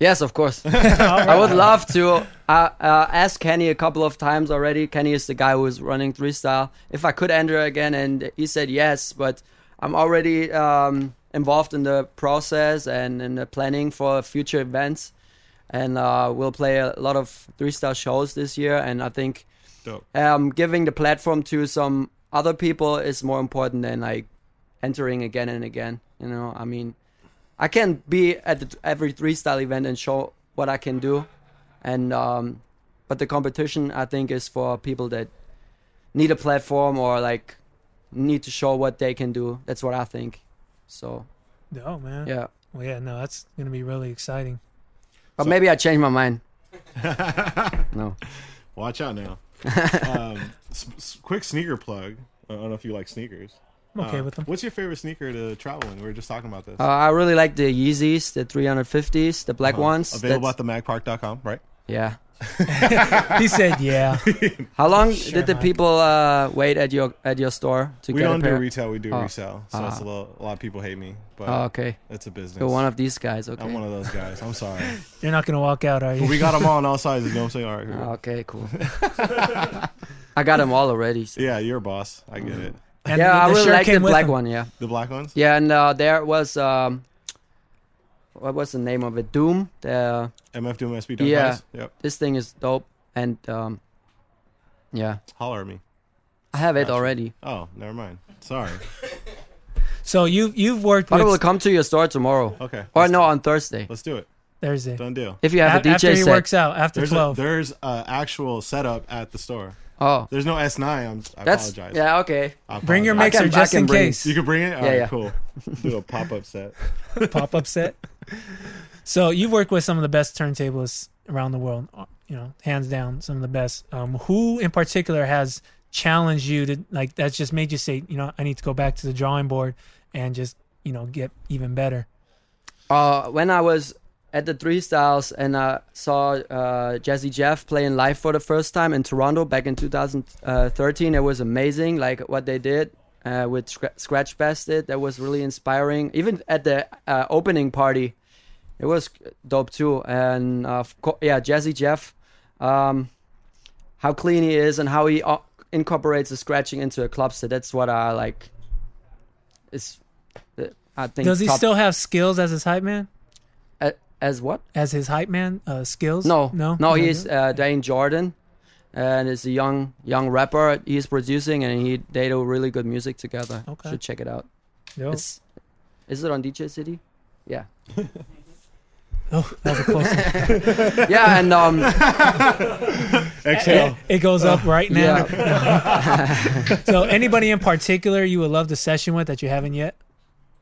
Yes, of course. I would love to uh, uh, ask Kenny a couple of times already. Kenny is the guy who is running three style. If I could enter again, and he said yes, but I'm already um, involved in the process and in the planning for future events, and uh, we'll play a lot of three star shows this year. And I think um, giving the platform to some other people is more important than like entering again and again. You know, I mean, I can be at the, every three style event and show what I can do, and um, but the competition I think is for people that need a platform or like need to show what they can do. That's what I think. So Oh man. Yeah. Well, yeah. No, that's gonna be really exciting. But maybe I changed my mind. no. Watch out now. um, s- s- quick sneaker plug. I don't know if you like sneakers. I'm okay Uh, with them. What's your favorite sneaker to travel in? We were just talking about this. Uh, I really like the Yeezys, the 350s, the black Uh-huh. ones. Available That's- at themagpark.com, right? Yeah. he said, "Yeah." How long Sure, did the man. people uh, wait at your at your store to we get We don't a pair? do retail, we do Oh. resell. So it's a, little, a lot of people hate me. But Oh, okay. It's a business. You're one of these guys. Okay. I'm one of those guys. I'm sorry. You're not gonna walk out, are you? But we got them all in all sizes. You know what I'm saying? All right. here. Okay, cool. I got them all already. so- Yeah, you're a boss. I get it. And yeah, the- I the really like the black them. one. Yeah. The black ones? Yeah, and uh, there was um, what was the name of it? Doom. The MF Doom SB Dunk Yeah. Yep. This thing is dope, and um, yeah, Holler at me. I have it Gotcha. already. Oh, never mind. Sorry. So you've you've worked But I will come to your store tomorrow. Okay. Or no, on Thursday. Let's do it. Thursday. Done deal. If you have a A- DJ after he set. works out after there's twelve. A, there's a actual setup at the store. Oh. There's no S9. I'm, I That's apologize. yeah. Okay. I Bring your apologize. mixer I just can in bring- case. You can bring it. All Yeah, right, yeah. cool. Do a pop up set. pop up set. So you've worked with some of the best turntablists around the world. uh, You know, hands down, some of the best. Um, who in particular has challenged you to like? That's just made you say, you know, I need to go back to the drawing board and just you know get even better. Uh, when I was at the Three Styles and I saw uh, Jazzy Jeff playing live for the first time in Toronto back in 2013, it was amazing. Like what they did uh, with Scra- Skratch Bastid, that was really inspiring. Even at the uh, opening party, it was dope too. And uh, yeah, Jazzy Jeff, um, how clean he is and how he uh, incorporates the scratching into a club set. That's what I like. It's, uh, I think. Does he top- still have skills as his hype man? A- as what? As his hype man, uh, skills? No, no, no. He He's doesn't? uh, Dayne Jordan, and is a young young rapper. He's producing, and he they do really good music together. Okay. should check it out. Dope. It's is it on DJ City? Yeah. Oh, that was a close one. yeah, and um, Exhale. It, it goes up right now. Yeah. so, anybody in particular you would love to session with that you haven't yet?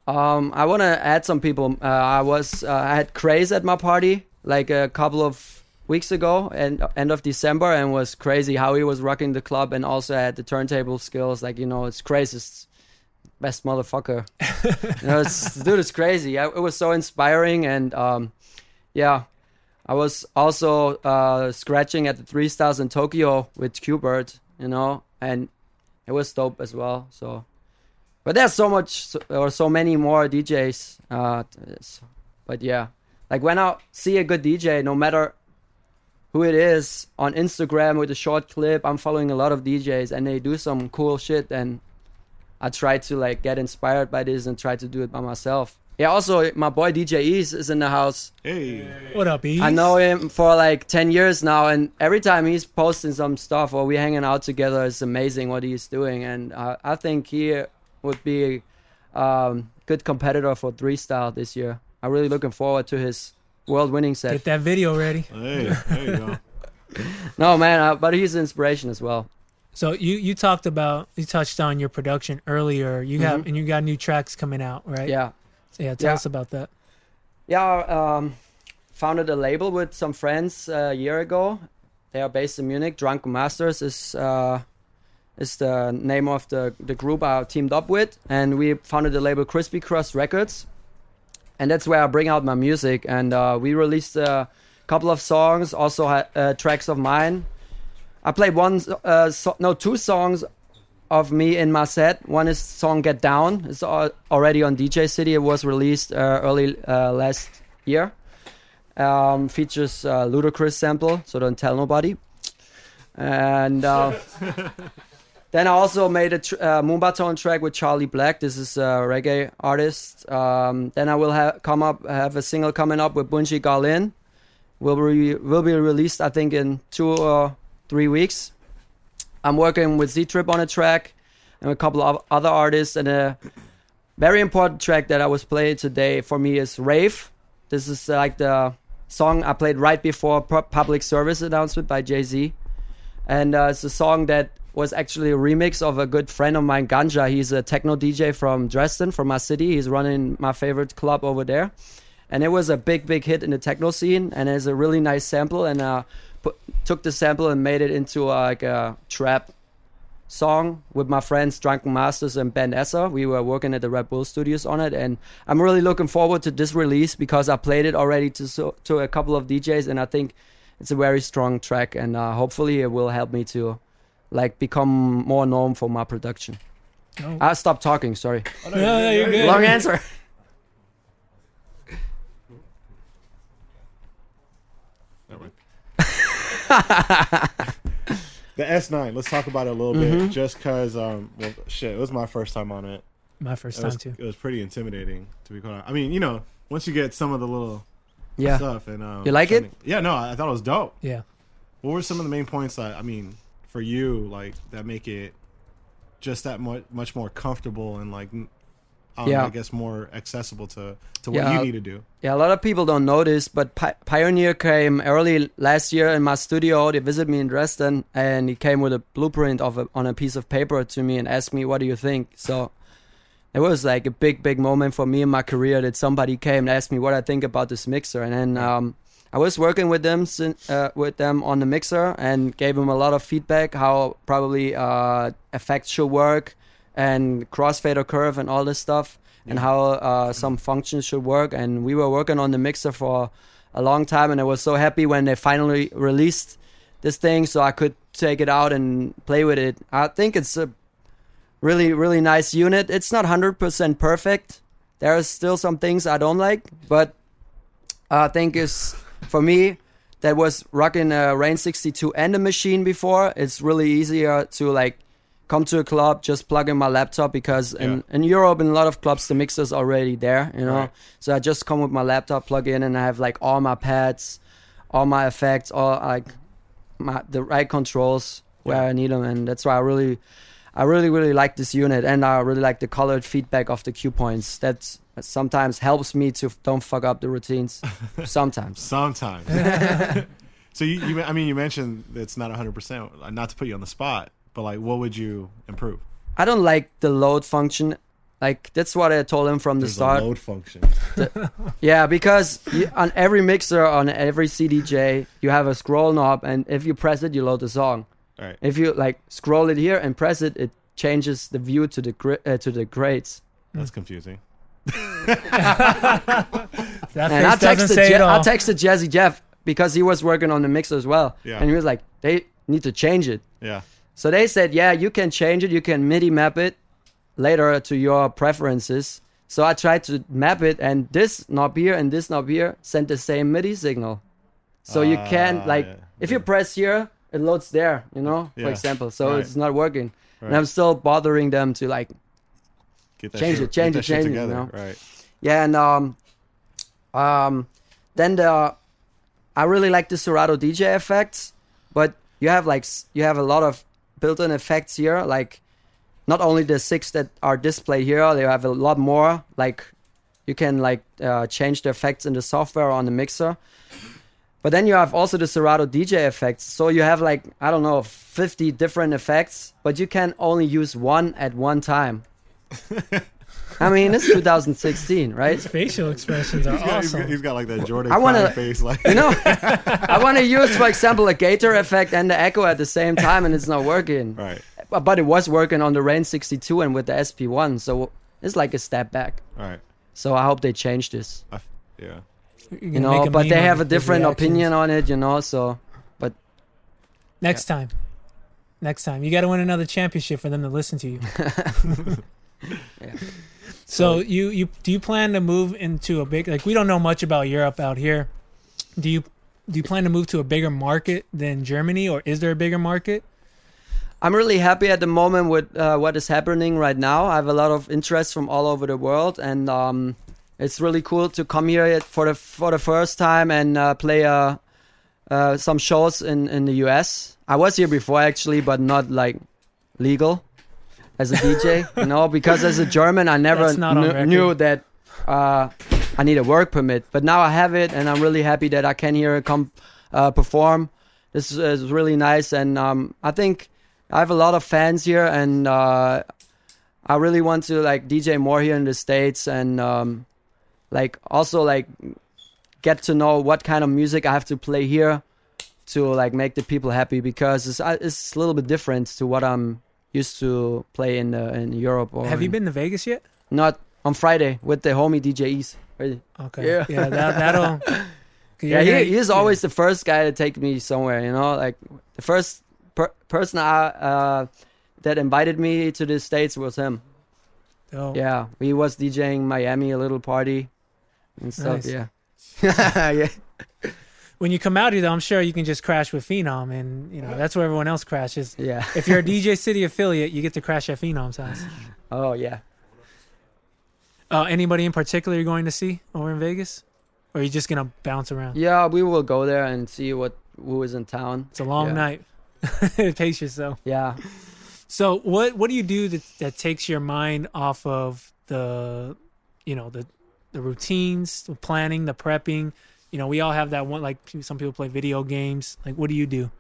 Um, I want to add some people. Uh, I was uh, I had Craze at my party like a couple of weeks ago, and end of December, and was crazy how he was rocking the club, and also had the turntable skills. Like you know, it's crazy. It's best motherfucker. you know, it's, dude, it's crazy. I, it was so inspiring, and um, yeah, I was also uh, scratching at the three stars in Tokyo with Qbert, you know, and it was dope as well. So, but there's so much or so many more DJs. Uh, but yeah, like when I see a good DJ, no matter who it is on Instagram with a short clip, I'm following a lot of DJs and they do some cool shit, and I try to like get inspired by this and try to do it by myself. Yeah, also my boy DJ Ease is in the house. Hey, What up, E? I know him for like 10 years now, and every time he's posting some stuff or we hanging out together, it's amazing what he's doing. And uh, I think he would be a um, good competitor for three style this year. I'm really looking forward to his world winning set. Get that video ready. Hey, there you go. no, man, uh, but he's an inspiration as well. So you you talked about you touched on your production earlier. You have Mhm. and you got new tracks coming out, right? Yeah. So yeah, tell Yeah. us about that. Yeah, um, founded a label with some friends uh, a year ago. They are based in Munich. Drunken Masters is uh, is the name of the the group I teamed up with, and we founded the label Crispy Crust Records, and that's where I bring out my music. And uh, we released a couple of songs, also uh, tracks of mine. I played one, uh, so- no, two songs of me in my set. One is song "Get Down." It's al- already on DJ City. It was released uh, early uh, last year. Um, features uh, Ludacris sample, so don't tell nobody. And uh, then I also made a tr- uh, Moombahton track with Charlie Black. This is a reggae artist. Um, then I will ha- come up have a single coming up with Bunji Garlin. Will be will be released I think in two or three weeks. I'm working with Z Trip on a track and a couple of other artists. And a very important track that I was playing today for me is Rave. This is uh, like the song I played right before pu- public service announcement by Jay Z. And uh, it's a song that was actually a remix of a good friend of mine, Ganja. He's a techno DJ from Dresden, from my city. He's running my favorite club over there. And it was a big, big hit in the techno scene. And it's a really nice sample. And uh, put, took the sample and made it into uh, like a trap song with my friends Drunken Masters and Ben Esser. We were working at the Red Bull Studios on it, and I'm really looking forward to this release because I played it already to so, to a couple of DJs, and I think it's a very strong track, and uh, hopefully it will help me to like become more known for my production. Oh. I stopped talking. Sorry. no, No, no, you're good. Long answer. The S9. Let's talk about it a little Mm-hmm. Mhm. bit, just cause um, well, shit, it was my first time on it. My first It was- time, too. It was pretty intimidating, to be quite honest. I mean, you know, once you get some of the little Yeah. stuff and um, You like trying it? to- yeah, no, I thought it was dope. Yeah. What were some of the main points that I mean for you, like that make it just that much much more comfortable and like I, Yeah. I guess more accessible to to what Yeah. you need to do. Yeah, a lot of people don't notice, but Pi- Pioneer came early last year in my studio. They visited me in Dresden, and he came with a blueprint of a, on a piece of paper to me and asked me, "What do you think?" So it was like a big, big moment for me in my career that somebody came and asked me what I think about this mixer, and then um, I was working with them uh, with them on the mixer and gave them a lot of feedback how probably uh, effects should work and crossfader curve and all this stuff and how uh, some functions should work. And we were working on the mixer for a long time, and I was so happy when they finally released this thing, so I could take it out and play with it. I think it's a really, really nice unit. It's not hundred percent perfect. There are still some things I don't like, but I think is for me that was rocking a Rane 62 and a machine before. It's really easier to like come to a club, just plug in my laptop because in, in Europe in a lot of clubs the mixer's already there, you know. Right. So I just come with my laptop, plug in, and I have like all my pads, all my effects, all like my the right controls where I need them, and that's why I really. I really, really like this unit, and I really like the colored feedback of the cue points. That sometimes helps me to don't fuck up the routines. Sometimes. Sometimes. so you, you, I mean, you mentioned it's not 100. percent Not to put you on the spot, but like, what would you improve? I don't like the load function. Like that's what I told him from the There's a start. load function. The- yeah, because you, on every mixer, on every CDJ, you have a scroll knob, and if you press it, you load the song. Right. If you like scroll it here and press it, it changes the view to the gri- uh, to the grades. That's confusing. That and I texted, say Je- I texted Jazzy Jeff because he was working on the mixer as well, Yeah. and he was like, "They need to change it." Yeah. So they said, "Yeah, you can change it. You can MIDI map it later to your preferences." So I tried to map it, and this knob here and this knob here sent the same MIDI signal. So you can Ah, like, yeah. if you press here, it loads there. You know, Yeah. for example. So Right. it's not working, and I'm still bothering them to like Get that change shit- it, change it, change it. together, You know? right. Yeah, and um, um, then the I really like the Serato DJ effects, but you have like you have a lot of built-in effects here. Like not only the six that are displayed here, they have a lot more. Like you can like uh, change the effects in the software on the mixer. But then you have also the Serato DJ effects. So you have like I don't know 50 different effects, but you can only use one at one time. I mean, it's 2016, right? His facial expressions are He's got, he's awesome. got- he's got like that Jordan I wanna- face, like You know, I want to use, for example, a gator effect and the echo at the same time, and it's not working. Right. But, but it was working on the Rane 62 and with the SP1, so it's like a step back. Right. So I hope they change this. yeah. You know, but they have a different opinion on it, you know. So, but Next time. Next time. You got to win another championship for them to listen to you. So you you do you plan to move into a big like we don't know much about Europe out here. Do you do you plan to move to a bigger market than Germany or is there a bigger market? I'm really happy at the moment with uh, what is happening right now. I have a lot of interest from all over the world, and um, it's really cool to come here for the for the first time and uh, play uh, uh, some shows in in the US. I was here before actually, but not like legal as a DJ, you know, because as a German, I never That's not on kn- knew that uh, I need a work permit. But now I have it, and I'm really happy that I can here come uh, perform. This is, is really nice, and um, I think I have a lot of fans here, and uh, I really want to like DJ more here in the states, and um, like also like get to know what kind of music I have to play here to like make the people happy because it's uh, it's a little bit different to what I'm used to play in uh, in Europe. Or Have you in- been to Vegas yet? Not on Friday with the homie DJ East. Right? Okay. Yeah. Yeah, that- that'll- yeah, he, gonna- he's always the first guy to take me somewhere. You know, like the first per- person I, uh, that invited me to the states was him. Oh. Yeah, he was DJing Miami a little party and stuff. Nice. Yeah, yeah. When you come out here, though, I'm sure you can just crash with Phenom, and you know that's where everyone else crashes. Yeah. If you're a DJ City affiliate, you get to crash at Phenom's house. Oh yeah. Uh, anybody in particular you're going to see over in Vegas, or are you just gonna bounce around? Yeah, we will go there and see what who is in town. It's a long Yeah. night. Pace yourself. Yeah. So what what do you do that that takes your mind off of the you know the the routines, the planning, the prepping? You know, we all have that one. Like some people play video games. Like, what do you do?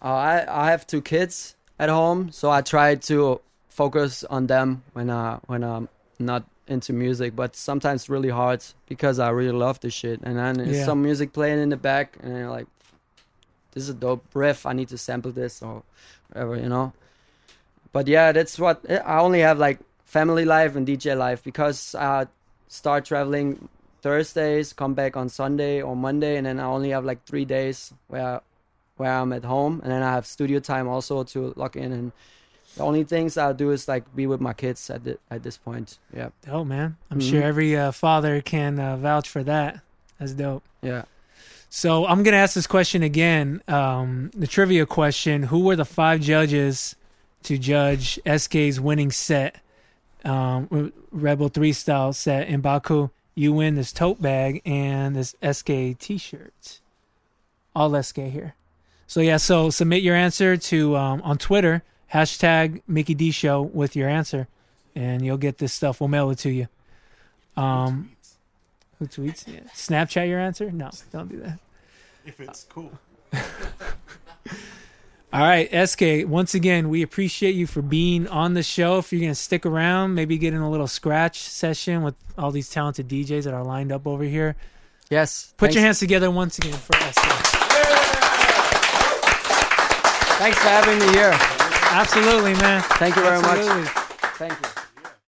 Uh, I I have two kids at home, so I try to focus on them when I when I'm not into music. But sometimes it's really hard because I really love this shit, and then there's Yeah. some music playing in the back, and you're like, "This is a dope riff. I need to sample this or whatever," you know. But yeah, that's what I only have like family life and DJ life because I start traveling Thursdays, come back on Sunday or Monday, and then I only have like three days where where I'm at home, and then I have studio time also to lock in. And the only things I'll do is like be with my kids at the, at this point. Yeah. Oh man, I'm Mhm. sure every uh, father can uh, vouch for that. That's dope. Yeah. So I'm gonna ask this question again. Um, the trivia question: Who were the five judges to judge SK's winning set, um, Red Bull Three style set in Baku? You win this tote bag and this SK T-shirt. All SK here. So yeah, so submit your answer to um, on Twitter hashtag Mickey D Show with your answer, and you'll get this stuff. We'll mail it to you. Um, who tweets? Yeah. Snapchat your answer? No, don't do that. If it's cool. All right, SK. Once again, we appreciate you for being on the show. If you're gonna stick around, maybe get in a little scratch session with all these talented DJs that are lined up over here. Yes. Put your hands together once again for SK. Thanks for having me here. Absolutely, man. Thank you very Absolutely. much. Thank you.